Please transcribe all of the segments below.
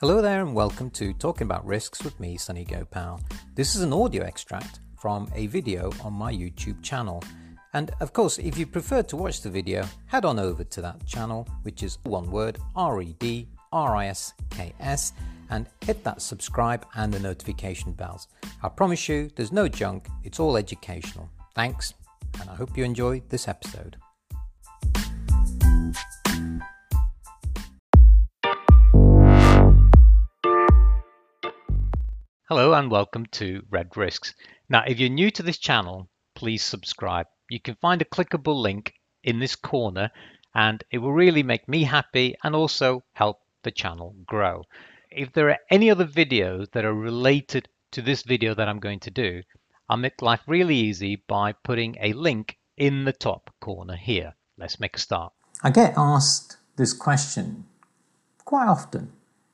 Hello there, and welcome to Talking About Risks with me, Sunny Gopal. This is an audio extract from a video on my YouTube channel. And of course, if you prefer to watch the video, head on over to that channel, which is one word R E D R I S K S, and hit that subscribe and the notification bells. I promise you, there's no junk, it's all educational. Thanks, and I hope you enjoy this episode. Hello and welcome to Red Risks. Now, if you're new to this channel, please subscribe. You can find a clickable link in this corner and it will really make me happy and also help the channel grow. If there are any other videos that are related to this video that I'm going to do, I'll make life really easy by putting a link in the top corner here. Let's make a start. I get asked this question quite often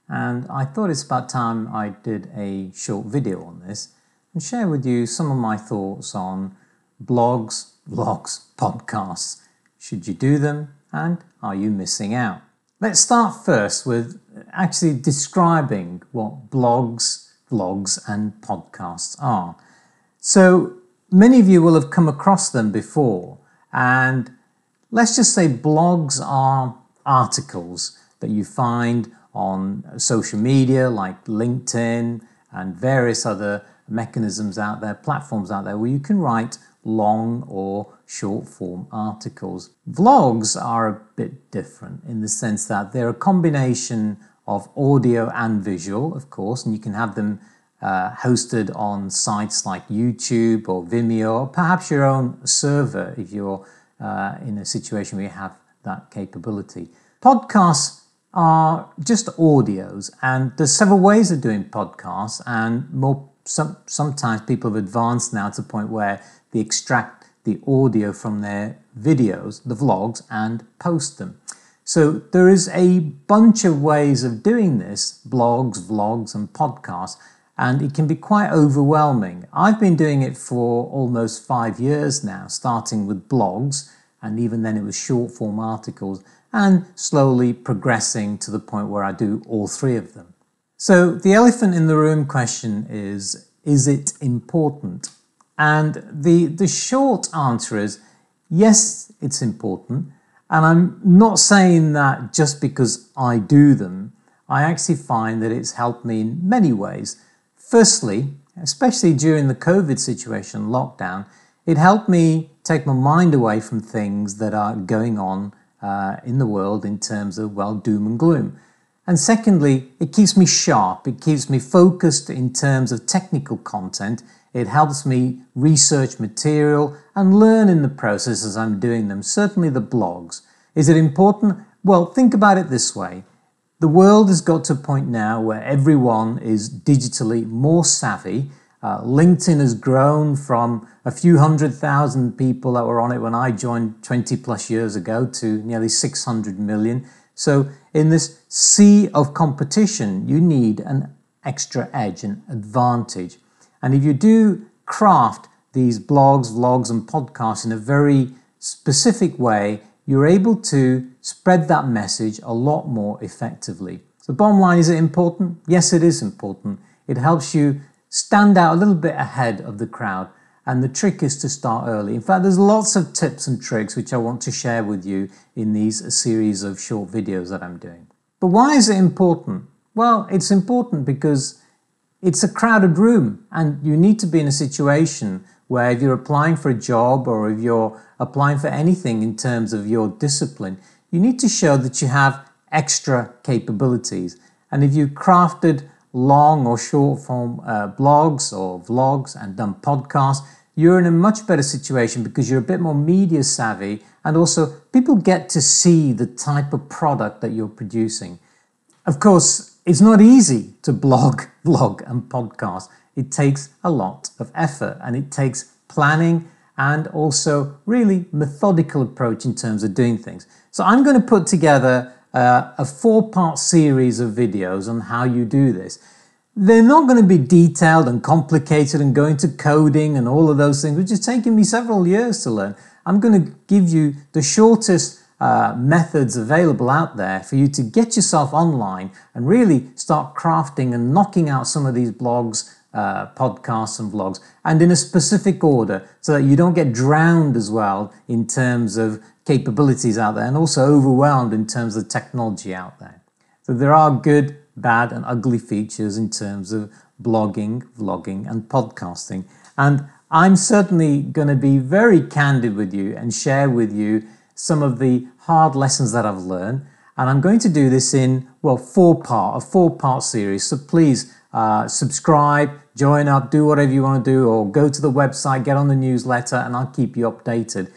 and I thought it's about time I did a short video on this and share with you some of my thoughts on blogs, vlogs, podcasts. Should you do them and are you missing out? Let's start first with actually describing what blogs, vlogs, and podcasts are. So many of you will have come across them before, and let's just say blogs are articles that you find on social media like LinkedIn and various other mechanisms out there, platforms out there where you can write long or short form articles. Vlogs are a bit different in the sense that they're a combination of audio and visual, of course, and you can have them uh, hosted on sites like YouTube or Vimeo, or perhaps your own server if you're uh, in a situation where you have that capability. Podcasts are just audios, and there's several ways of doing podcasts, and more some, sometimes people have advanced now to the point where they extract the audio from their videos, the vlogs, and post them. So there is a bunch of ways of doing this blogs, vlogs, and podcasts, and it can be quite overwhelming. I've been doing it for almost five years now, starting with blogs, and even then it was short form articles and slowly progressing to the point where I do all three of them. So the elephant in the room question is, is it important? And the, the short answer is, yes, it's important. And I'm not saying that just because I do them. I actually find that it's helped me in many ways. Firstly, especially during the COVID situation, lockdown, it helped me take my mind away from things that are going on uh, in the world in terms of, well, doom and gloom. And secondly, it keeps me sharp, it keeps me focused in terms of technical content. It helps me research material and learn in the process as I'm doing them, certainly the blogs. Is it important? Well, think about it this way. The world has got to a point now where everyone is digitally more savvy uh, LinkedIn has grown from a few hundred thousand people that were on it when I joined 20 plus years ago to nearly 600 million. So, in this sea of competition, you need an extra edge, an advantage. And if you do craft these blogs, vlogs, and podcasts in a very specific way, you're able to spread that message a lot more effectively. So, bottom line is it important? Yes, it is important. It helps you stand out a little bit ahead of the crowd. And the trick is to start early. In fact, there's lots of tips and tricks which I want to share with you in these series of short videos that I'm doing. But why is it important? Well, it's important because it's a crowded room and you need to be in a situation where if you're applying for a job or if you're applying for anything in terms of your discipline, you need to show that you have extra capabilities. And if you've crafted long or short form uh, blogs or vlogs and done podcasts, you're in a much better situation because you're a bit more media savvy and also people get to see the type of product that you're producing. Of course, it's not easy to blog, vlog, and podcast. It takes a lot of effort and it takes planning and also really methodical approach in terms of doing things. So I'm going to put together uh, a four part series of videos on how you do this. They're not going to be detailed and complicated and go into coding and all of those things, which has taken me several years to learn. I'm going to give you the shortest uh, methods available out there for you to get yourself online and really start crafting and knocking out some of these blogs, uh, podcasts, and vlogs, and in a specific order so that you don't get drowned as well in terms of capabilities out there and also overwhelmed in terms of technology out there. So there are good, bad, and ugly features in terms of blogging, vlogging, and podcasting. And I'm certainly going to be very candid with you and share with you some of the hard lessons that I've learned. And I'm going to do this in, well, four part, a four part series. So please uh, subscribe, join up, do whatever you want to do, or go to the website, get on the newsletter, and I'll keep you updated.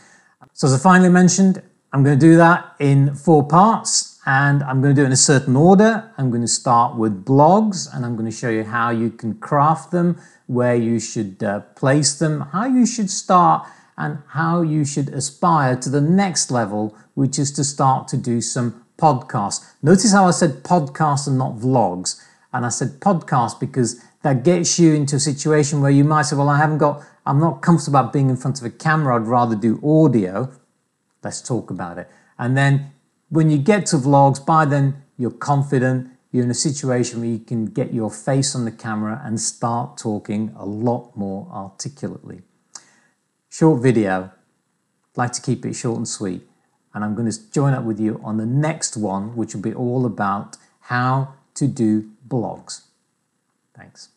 So, as I finally mentioned, I'm going to do that in four parts and I'm going to do it in a certain order. I'm going to start with blogs and I'm going to show you how you can craft them, where you should uh, place them, how you should start and how you should aspire to the next level, which is to start to do some podcasts. Notice how I said podcasts and not vlogs. And I said podcast because that gets you into a situation where you might say, well, I haven't got, I'm not comfortable about being in front of a camera. I'd rather do audio. Let's talk about it. And then when you get to vlogs, by then you're confident, you're in a situation where you can get your face on the camera and start talking a lot more articulately. Short video, like to keep it short and sweet. And I'm going to join up with you on the next one, which will be all about how to do blogs. Thanks.